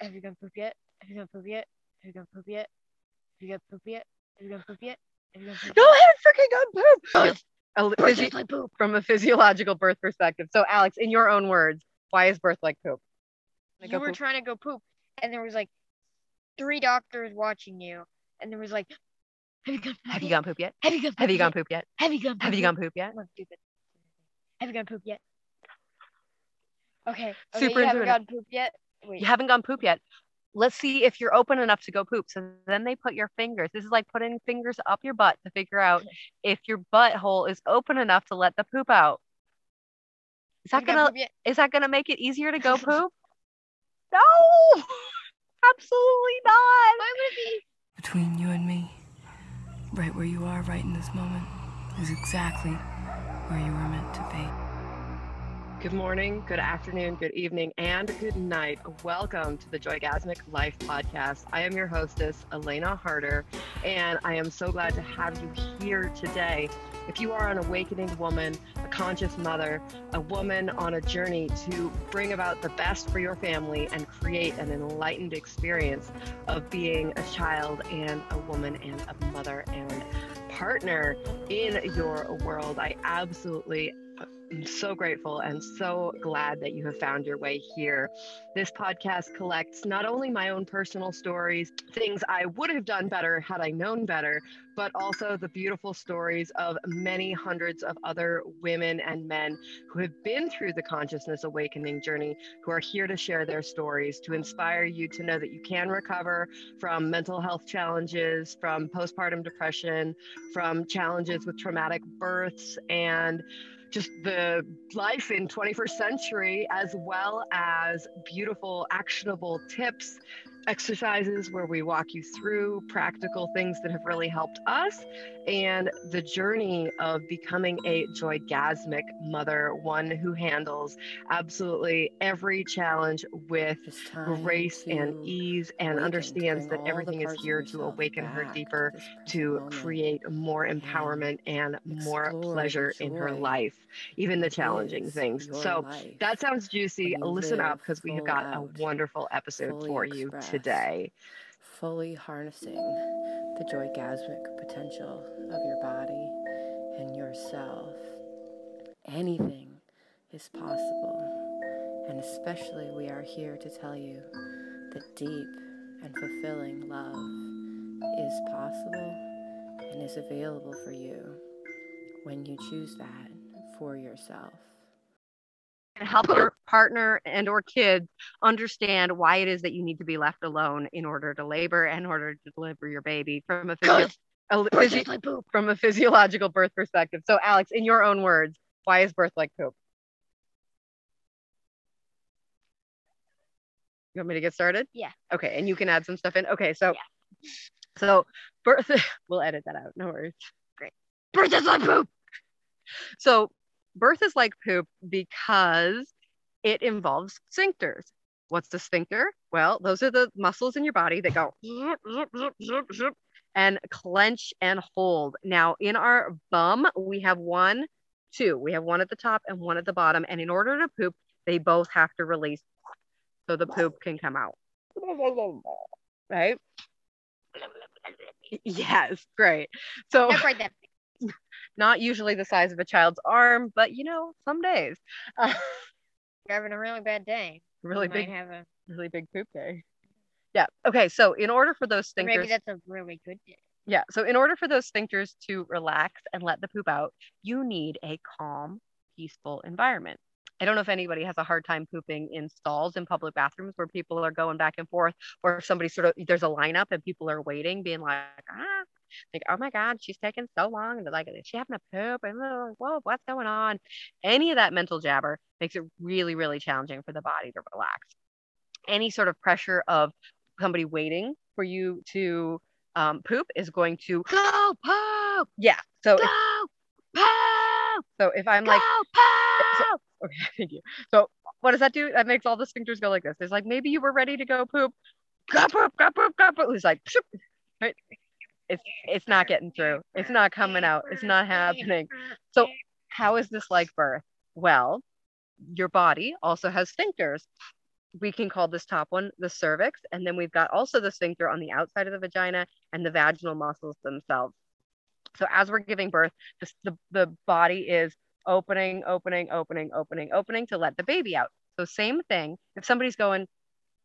Have you gone poop yet? Have you gone poop yet? Have you gone poop yet? Have you gone poop yet? Have you gone poop yet? Have you gone poop No, I haven't freaking gone poop. Oh, a Birth physi- like poop. from a physiological birth perspective. So, Alex, in your own words, why is birth like poop? Like You were poop? trying to go poop, and there was like three doctors watching you, and there was like, have you gone poop yet? Have you gone poop yet? Have you gone poop yet? Have you gone poop yet? Have you gone poop Have you gone poop yet? Stupid. Have you gone poop yet? Okay. okay Super you haven't gone poop yet? Wait. You haven't gone poop yet. Let's see if you're open enough to go poop. So then they put your fingers. This is like putting fingers up your butt to figure out if your butthole is open enough to let the poop out. Is that gonna is that gonna make it easier to go poop? no, absolutely not. Why would it be? Between you and me, right where you are right in this moment, is exactly where you were meant to be. Good morning, good afternoon, good evening, and good night. Welcome to the Joygasmic Life Podcast. I am your hostess, Elena Harder, and I am so glad to have you here today. If you are an awakening woman, a conscious mother, a woman on a journey to bring about the best for your family and create an enlightened experience of being a child and a woman and a mother and partner in your world, I absolutely I'm so grateful and so glad that you have found your way here. This podcast collects not only my own personal stories, things I would have done better had I known better, but also the beautiful stories of many hundreds of other women and men who have been through the consciousness awakening journey, who are here to share their stories, to inspire you to know that you can recover from mental health challenges, from postpartum depression, from challenges with traumatic births, and just the life in 21st century as well as beautiful actionable tips exercises where we walk you through practical things that have really helped us and the journey of becoming a joygasmic mother one who handles absolutely every challenge with grace and ease and understands that everything is here to awaken her deeper to create more empowerment and more pleasure in her life, even the challenging things. So that sounds juicy. Listen up because we have got out, a wonderful episode fully for you expressed. Today. fully harnessing the joygasmic potential of your body and yourself. Anything is possible, and especially we are here to tell you that deep and fulfilling love is possible and is available for you when you choose that for yourself. And help your partner and or kids understand why it is that you need to be left alone in order to labor and in order to deliver your baby from a, physio- a li- Birth physio- like from a physiological birth perspective. So Alex, in your own words, why is birth like poop? You want me to get started? Yeah. Okay, and you can add some stuff in. Okay, so so birth we'll edit that out. No worries. Great. Birth is like poop. So birth is like poop because it involves sphincters. What's the sphincter? Well, those are the muscles in your body that go and clench and hold. Now, in our bum, we have one, two. We have one at the top and one at the bottom. And in order to poop, they both have to release so the poop can come out. Right? Yes, great. So That's right then. Not usually the size of a child's arm, but you know, some days. Uh, You're having a really bad day. really you big, Might have a, really big poop day. Yeah. Okay. So in order for those or maybe that's a really good day. yeah. So in order for those sphincters to relax and let the poop out, you need a calm, peaceful environment. I don't know if anybody has a hard time pooping in stalls in public bathrooms where people are going back and forth, or if somebody sort of there's a lineup and people are waiting, being like, ah, like, oh my God, she's taking so long. And they're like, is she having a poop? And like, whoa, what's going on? Any of that mental jabber makes it really, really challenging for the body to relax. Any sort of pressure of somebody waiting for you to um, poop is going to Go poop. yeah. So Go if, poop. so if I'm Go like poop. okay, thank you. So what does that do? That makes all the sphincters go like this. It's like maybe you were ready to go poop, go poop, go poop, go poop. It's like right? It's it's not getting through. It's not coming out. It's not happening. So how is this like birth? Well, your body also has sphincters. we can call this top one the cervix. And then we've got also the sphincter on the outside of the vagina and the vaginal muscles themselves. So as we're giving birth, the, the, the body is opening, opening, opening, opening, opening to let the baby out. So same thing. If somebody's going,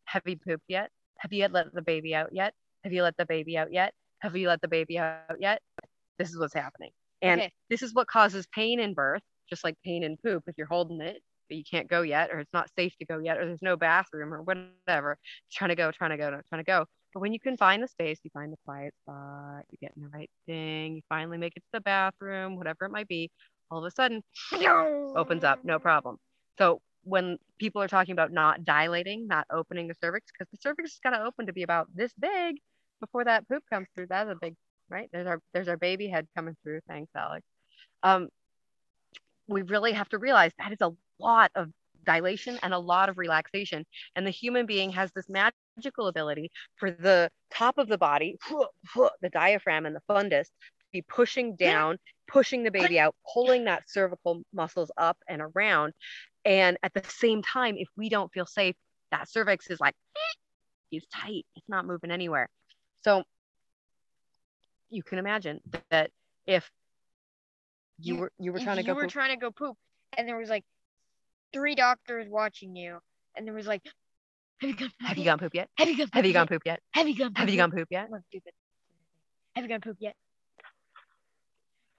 have you pooped yet? Have you yet let the baby out yet? Have you let the baby out yet? Have you let the baby out yet? This is what's happening. And Okay. this is what causes pain in birth, just like pain in poop if you're holding it, but you can't go yet, or it's not safe to go yet, or there's no bathroom or whatever. Trying to go, trying to go, trying to go. But when you can find the space, you find the quiet spot, you get in the right thing, you finally make it to the bathroom, whatever it might be, all of a sudden opens up, no problem. So when people are talking about not dilating, not opening the cervix, because the cervix has got to open to be about this big before that poop comes through. That's a big, right? There's our there's our baby head coming through. Thanks, Alex. Um, we really have to realize that is a lot of dilation and a lot of relaxation, and the human being has this magical ability for the top of the body, the diaphragm and the fundus, to be pushing down, pushing the baby out, pulling that cervical muscles up and around. And at the same time, if we don't feel safe, that cervix is like, is tight. It's not moving anywhere. So you can imagine that if you You- were you were trying to go you were poop, trying to go poop and there was like three doctors watching you and there was like have you gone poop have you gone poop yet? have you gone Have you gone poop yet? have you gone poop Have you yet? gone poop yet? Come on, stupid. have you gone poop yet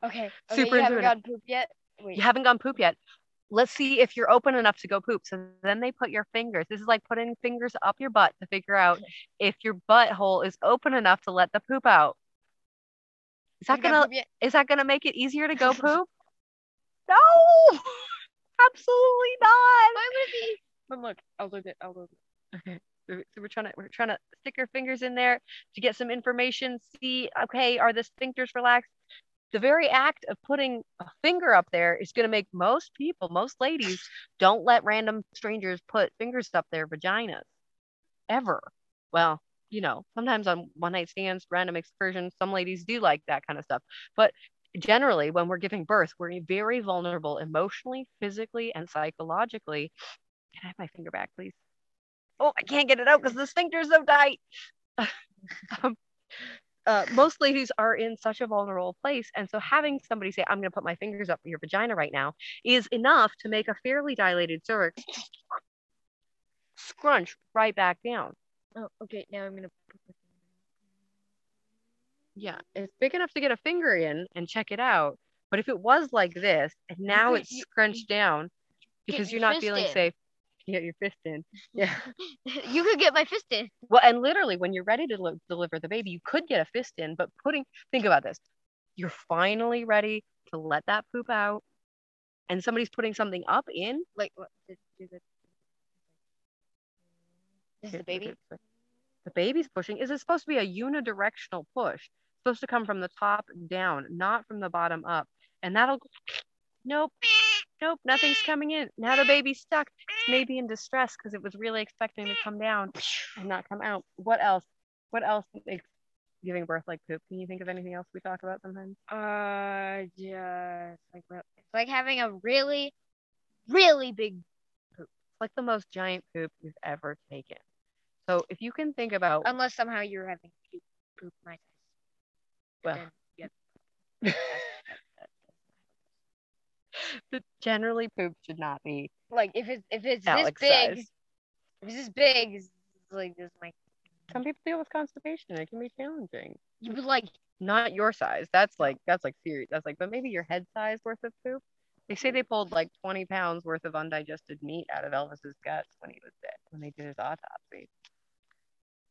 okay, okay Super you haven't gone poop yet wait You haven't gone poop yet. Let's see if you're open enough to go poop. So then they put your fingers. This is like putting fingers up your butt to figure out if your butthole is open enough to let the poop out. Is that gonna is that gonna make it easier to go poop? no, absolutely not. why would it be but look I'll look it I'll look it Okay. So so we're trying to we're trying to stick our fingers in there to get some information. See, okay, are the sphincters relaxed? The very act of putting a finger up there is going to make most people, most ladies, don't let random strangers put fingers up their vaginas ever. Well, you know, sometimes on one night stands, random excursions, some ladies do like that kind of stuff. But generally, when we're giving birth, we're very vulnerable emotionally, physically, and psychologically. Can I have my finger back, please? Oh, I can't get it out because the sphincter's so tight. um, uh, most ladies are in such a vulnerable place. And so having somebody say, I'm going to put my fingers up your vagina right now is enough to make a fairly dilated cervix scrunch right back down. oh okay now I'm put my Yeah, it's big enough to get a finger in and check it out. But if it was like this and now it's scrunched down because you're not feeling safe, you get your fist in. Yeah. you could get my fist in Well, and literally, when you're ready to deli- deliver the baby, you could get a fist in, but putting, think about this. You're finally ready to let that poop out, and somebody's putting something up in. like what it, this is the baby The baby's pushing. Is it supposed to be a unidirectional push? supposed to come from the top down, not from the bottom up. And that'll, nope, nope, nothing's coming in. Now the baby's stuck. It's maybe in distress because it was really expecting to come down and not come out. What else? What else makes giving birth like poop? Can you think of anything else we talk about sometimes? Uh, just like it's like having a really, really big. poop. It's like the most giant poop you've ever taken. So if you can think about Unless somehow you're having poop, poop my size. Well. then, yep. That's- generally poop should not be like if it's if it's Alex this big, size. if it's this big, it's like this my. Some people deal with constipation. It can be challenging. You would like Not your size. That's like that's like serious. That's like, but maybe your head size worth of poop. They say they pulled like 20 pounds worth of undigested meat out of Elvis's guts when he was dead, when they did his autopsy.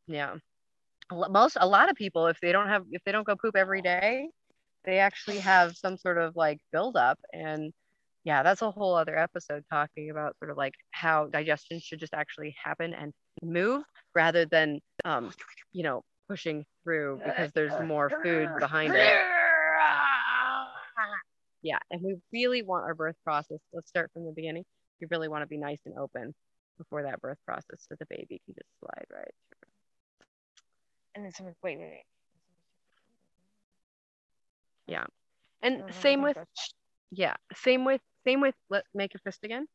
Yeah. Most a lot of people, if they don't have if they don't go poop every day, they actually have some sort of like buildup and yeah, that's a whole other episode talking about sort of like how digestion should just actually happen and move rather than um, you know, pushing through because there's more food behind it. Yeah, and we really want our birth process. Let's start from the beginning. We really want to be nice and open before that birth process so the baby can just slide right. Through. And then someone wait wait wait. And No, no, same with yeah, same with same with let make a fist again.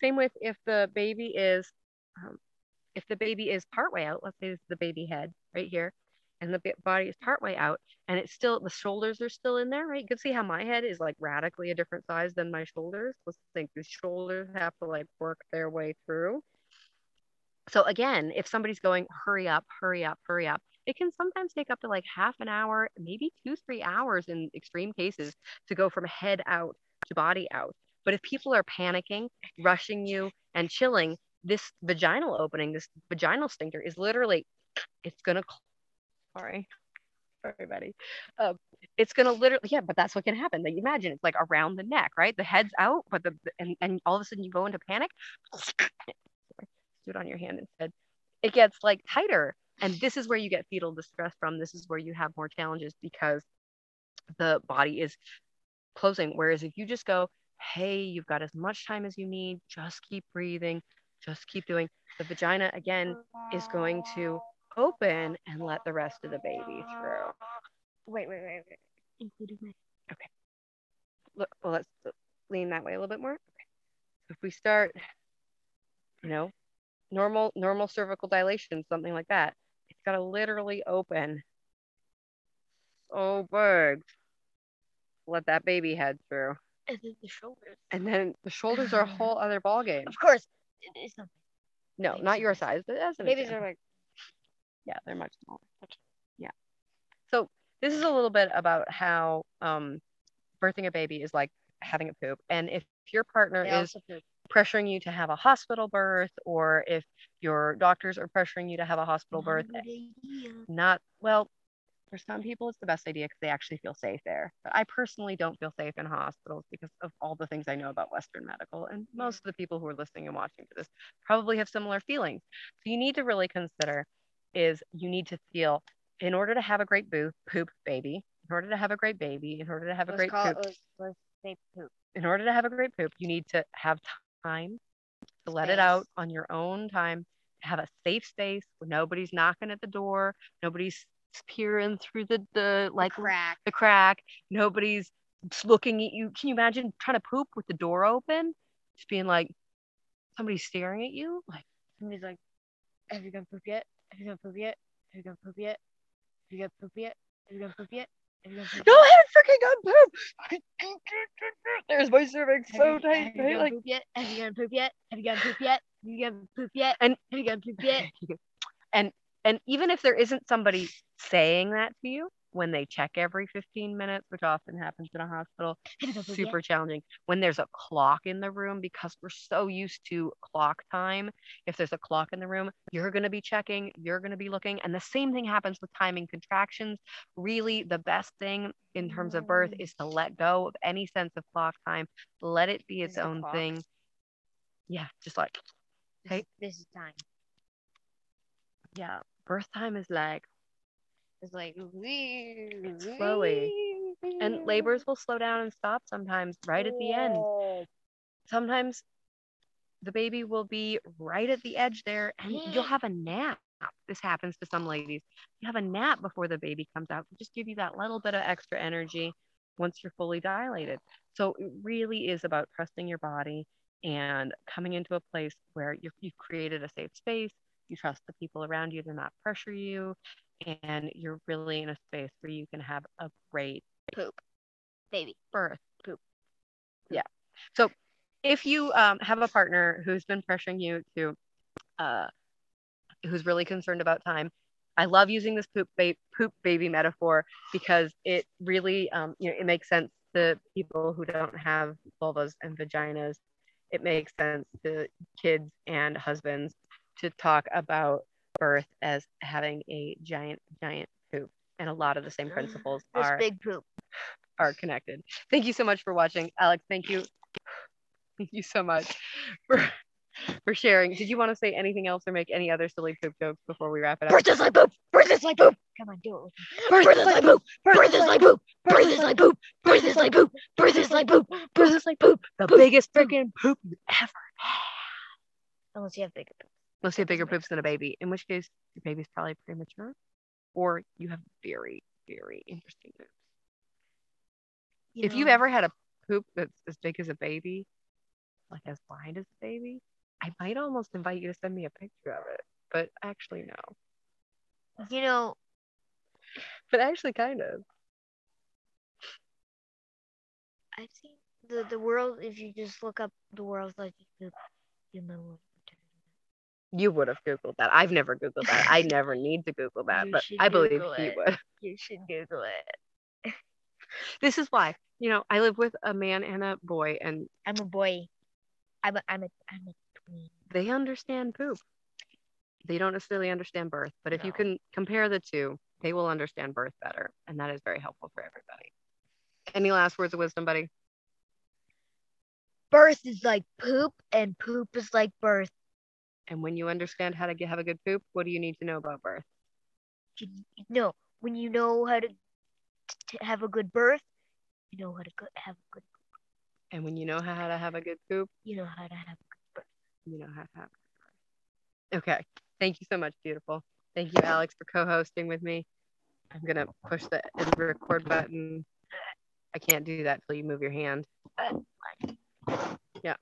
Same with if the baby is um, if the baby is partway out, let's say the baby head right here, and the body is partway out, and it's still the shoulders are still in there, right? You can see how my head is like radically a different size than my shoulders. Let's think the shoulders have to like work their way through. So again, if somebody's going, hurry up, hurry up, hurry up, it can sometimes take up to like half an hour, maybe two, three hours in extreme cases to go from head out to body out. But if people are panicking, rushing you, and chilling, this vaginal opening, this vaginal sphincter is literally, it's gonna, sorry, sorry, buddy. Um, it's gonna literally, yeah, but that's what can happen. Like, imagine it's like around the neck, right? The head's out, but the and and all of a sudden you go into panic. It on your hand instead. It gets like tighter, and this is where you get fetal distress from. This is where you have more challenges because the body is closing. Whereas if you just go, hey, you've got as much time as you need, just keep breathing, just keep doing. The vagina again is going to open and let the rest of the baby through. Wait, wait, wait, wait. Including my. Okay. Look, well, let's lean that way a little bit more. Okay. If we start, you know, normal normal cervical dilation, something like that, it's got to literally open. Oh, big. Let that baby head through. And then the shoulders. And then the shoulders are a whole other ball game. Of course, it is not. No, not your size, but an Babies example. are like. yeah, they're much smaller. Yeah. So this is a little bit about how um, birthing a baby is like having a poop, and if your partner They is. Pressuring you to have a hospital birth, or if your doctors are pressuring you to have a hospital birth, Not good eh, idea. not well. For some people, it's the best idea because they actually feel safe there. But I personally don't feel safe in hospitals because of all the things I know about Western medical. And most of the people who are listening and watching to this probably have similar feelings. So you need to really consider is you need to feel in order to have a great boo- poop baby, in order to have a great baby, in order to have a Let's great poop, it. Let's, let's say poop. in order to have a great poop, you need to have time to let it out on your own time, have a safe space where nobody's knocking at the door, nobody's peering through the, the like crack. the crack, nobody's looking at you. Can you imagine trying to poop with the door open? Just being like somebody's staring at you? Like Somebody's like, "Have you gone poop yet? Have you gone poop yet? Have you gone poop yet? Have you gone poop yet? Have you gone poop yet? Have you gone poop No. I haven't freaking got poop. There's my cervix Have so you- tight, Have you right? Like poop yet? Have you gone poop yet? Have you gone poop yet? Have you gone poop yet? And- have you gone poop yet? and and even if there isn't somebody saying that to you when they check every 15 minutes which often happens in a hospital Have you gone poop yet? super challenging when there's a clock in the room because we're so used to clock time if there's a clock in the room you're going to be checking you're going to be looking and the same thing happens with timing contractions really the best thing in terms of birth is to let go of any sense of clock time let it be its a own thing yeah just like Hey. is- this is time. yeah birth time is like It's like Slowly. and labors will slow down and stop sometimes right at the end. Sometimes the baby will be right at the edge there and you'll have a nap. This happens to some ladies. You have a nap before the baby comes out. Just give you that little bit of extra energy once you're fully dilated. So it really is about trusting your body and coming into a place where you've, you've created a safe space. You trust the people around you to not pressure you and you're really in a space where you can have a great Poop. Baby. birth. Poop. Yeah. So if you um, have a partner who's been pressuring you to, uh, who's really concerned about time, I love using this poop, ba- poop baby metaphor because it really, um, you know, it makes sense to people who don't have vulvas and vaginas. It makes sense to kids and husbands to talk about birth as having a giant, giant poop. And a lot of the same principles This are big poop. are connected. Thank you so much for watching. Alex, thank you. Thank you so much for for sharing. Did you want to say anything else or make any other silly poop jokes before we wrap it up? Birth is like poop. Birth is like poop. Come on, do it. Birth is like poop. Birth is like poop. Birth is like poop. Birth is like poop. Birth is like poop. Birth is like poop. the biggest freaking poop you ever. Unless you have bigger poop. Let's say bigger poops than a baby, in which case your baby's probably premature, or you have very, very interesting poops. You if you've ever had a poop that's as big as a baby, like as wide as a baby, I might almost invite you to send me a picture of it. but actually no. You know, But actually kind of. I've seen the the world. If you just look up the world's largest poop, you know. You would have Googled that. I've never Googled that. I never need to Google that, but I believe Google you it. would. You should Google it. This is why, you know, I live with a man and a boy, and I'm a boy. I'm a I'm a I'm a tween. they understand poop. They don't necessarily understand birth, but if you can compare the two, they will understand birth better. And that is very helpful for everybody. Any last words of wisdom, buddy? Birth is like poop, and poop is like birth. And when you understand how to get, have a good poop, what do you need to know about birth? No, when you know how to, to have a good birth, you know how to go, have a good. poop. And when you know how to have a good poop, You know how to have a good birth. you know how to have a good birth. Okay. Thank you so much, beautiful. Thank you, Alex, for co-hosting with me. I'm gonna push the record button. I can't do that till you move your hand. Uh, yeah.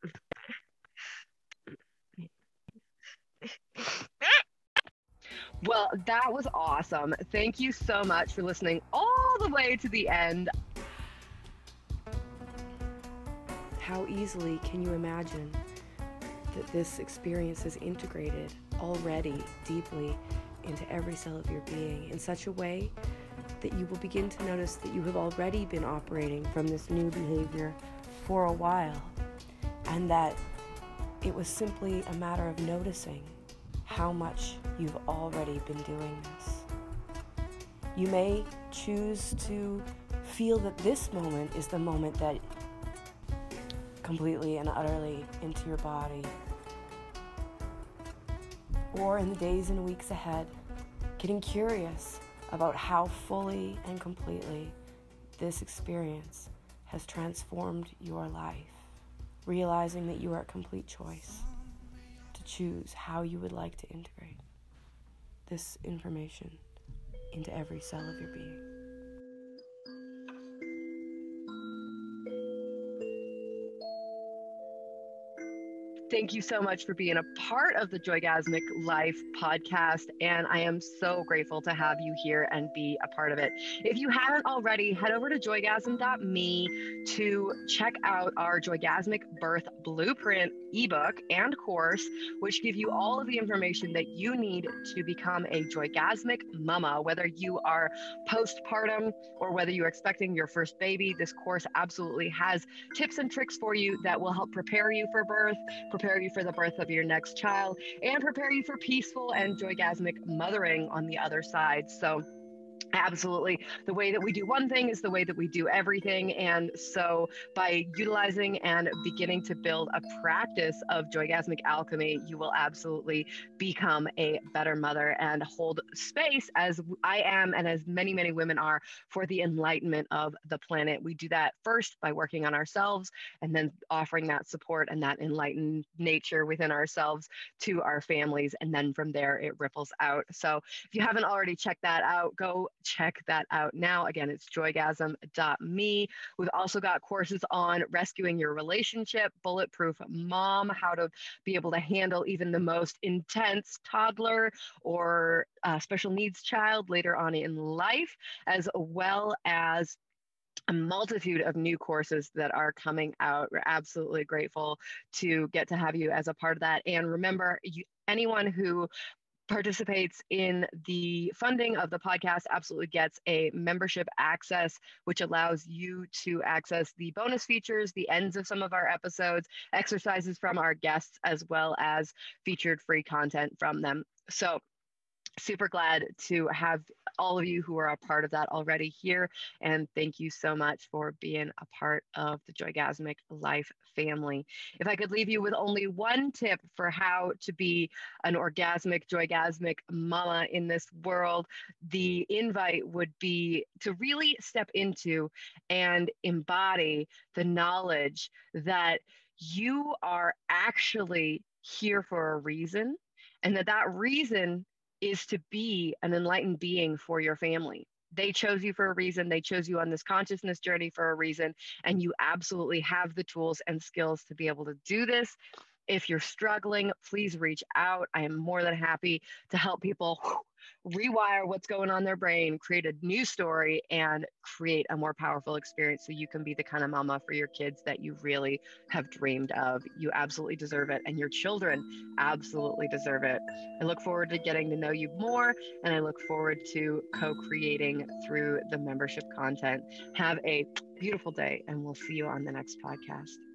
Well, that was awesome. Thank you so much for listening all the way to the end. How easily can you imagine that this experience is integrated already deeply into every cell of your being in such a way that you will begin to notice that you have already been operating from this new behavior for a while and that it was simply a matter of noticing how much you've already been doing this. You may choose to feel that this moment is the moment that completely and utterly into your body. Or in the days and weeks ahead, getting curious about how fully and completely this experience has transformed your life, realizing that you are a complete choice choose how you would like to integrate this information into every cell of your being. Thank you so much for being a part of the Joygasmic Life podcast. And I am so grateful to have you here and be a part of it. If you haven't already, head over to joygasm.me to check out our Joygasmic Birth Blueprint ebook and course, which give you all of the information that you need to become a Joygasmic mama, whether you are postpartum or whether you're expecting your first baby. This course absolutely has tips and tricks for you that will help prepare you for birth prepare you for the birth of your next child, and prepare you for peaceful and joygasmic mothering on the other side. So, absolutely, the way that we do one thing is the way that we do everything. And so, by utilizing and beginning to build a practice of joygasmic alchemy, you will absolutely become a better mother and hold space as I am and as many, many women are for the enlightenment of the planet. We do that first by working on ourselves and then offering that support and that enlightened nature within ourselves to our families. And then from there, it ripples out. So if you haven't already checked that out, go check that out now. Again, it's joygasm.me. We've also got courses on rescuing your relationship, bulletproof mom, how to be able to handle even the most intense toddler or uh, special needs child later on in life, as well as a multitude of new courses that are coming out. We're absolutely grateful to get to have you as a part of that. And remember, you, anyone who participates in the funding of the podcast absolutely gets a membership access which allows you to access the bonus features the ends of some of our episodes exercises from our guests as well as featured free content from them. So super glad to have all of you who are a part of that already here. And thank you so much for being a part of the Joygasmic Life family. If I could leave you with only one tip for how to be an orgasmic, joygasmic mama in this world, the invite would be to really step into and embody the knowledge that you are actually here for a reason and that that reason is to be an enlightened being for your family. They chose you for a reason. They chose you on this consciousness journey for a reason. And you absolutely have the tools and skills to be able to do this. If you're struggling, please reach out. I am more than happy to help people rewire what's going on in their brain, create a new story, and create a more powerful experience so you can be the kind of mama for your kids that you really have dreamed of. You absolutely deserve it, and your children absolutely deserve it. I look forward to getting to know you more, and I look forward to co creating through the membership content. Have a beautiful day, and we'll see you on the next podcast.